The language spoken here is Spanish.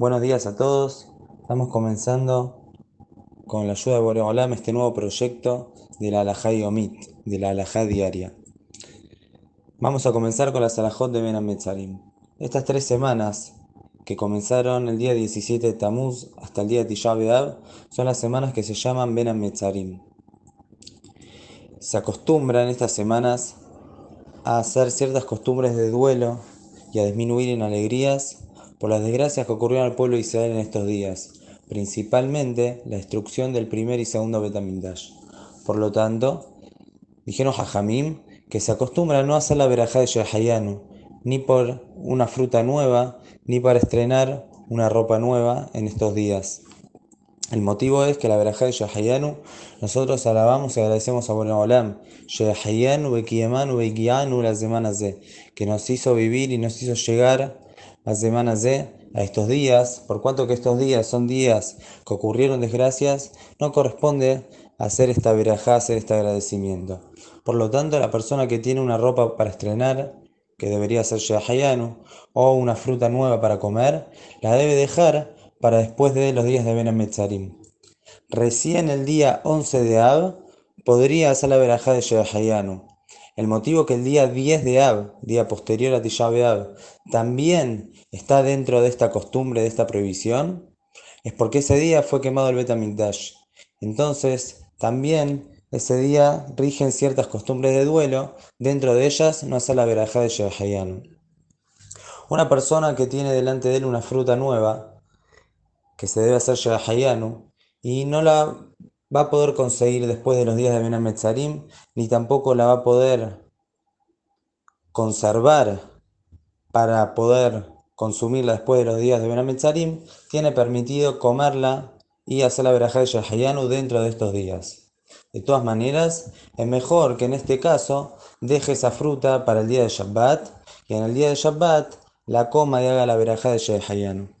Buenos días a todos. Estamos comenzando con la ayuda de Boreolam este nuevo proyecto de la Alajá Yomit, de la Alajá diaria. Vamos a comenzar con la Salahot de Ben Metzarim. Estas tres semanas que comenzaron el día 17 de Tamuz hasta el día de Tisha son las semanas que se llaman Ben Metzarim. Se acostumbran estas semanas a hacer ciertas costumbres de duelo y a disminuir en alegrías por las desgracias que ocurrieron al pueblo de Israel en estos días, principalmente la destrucción del primer y segundo Betamindash. Por lo tanto, dijeron Jajamim que se acostumbra a no hacer la verajá de Shehayanu, ni por una fruta nueva, ni para estrenar una ropa nueva en estos días. El motivo es que la verajá de Shehayanu, nosotros alabamos y agradecemos a Boreolam, Shehayanu, Bekiyamanu, Bekianu, las semanas de, que nos hizo vivir y nos hizo llegar las semanas de a estos días, por cuanto que estos días son días que ocurrieron desgracias, no corresponde hacer esta verajá, hacer este agradecimiento. Por lo tanto, la persona que tiene una ropa para estrenar, que debería ser Shehayanu, o una fruta nueva para comer, la debe dejar para después de los días de Ben Metzarim. Recién el día 11 de Ab podría hacer la verajá de Shehayanu. El motivo que el día 10 de Ab, día posterior a Tisha B'Av, también está dentro de esta costumbre, de esta prohibición, es porque ese día fue quemado el Betamikdash. Entonces, también ese día rigen ciertas costumbres de duelo, dentro de ellas no hacer la verajá de Shehayanu. Una persona que tiene delante de él una fruta nueva, que se debe hacer Shehayanu, y no la va a poder conseguir después de los días de Ben Metzarim, ni tampoco la va a poder conservar para poder consumirla después de los días de Ben Metzarim, tiene permitido comerla y hacer la verajá de Shahayanu dentro de estos días. De todas maneras, es mejor que en este caso deje esa fruta para el día de Shabbat y en el día de Shabbat la coma y haga la verajá de Shahayanu.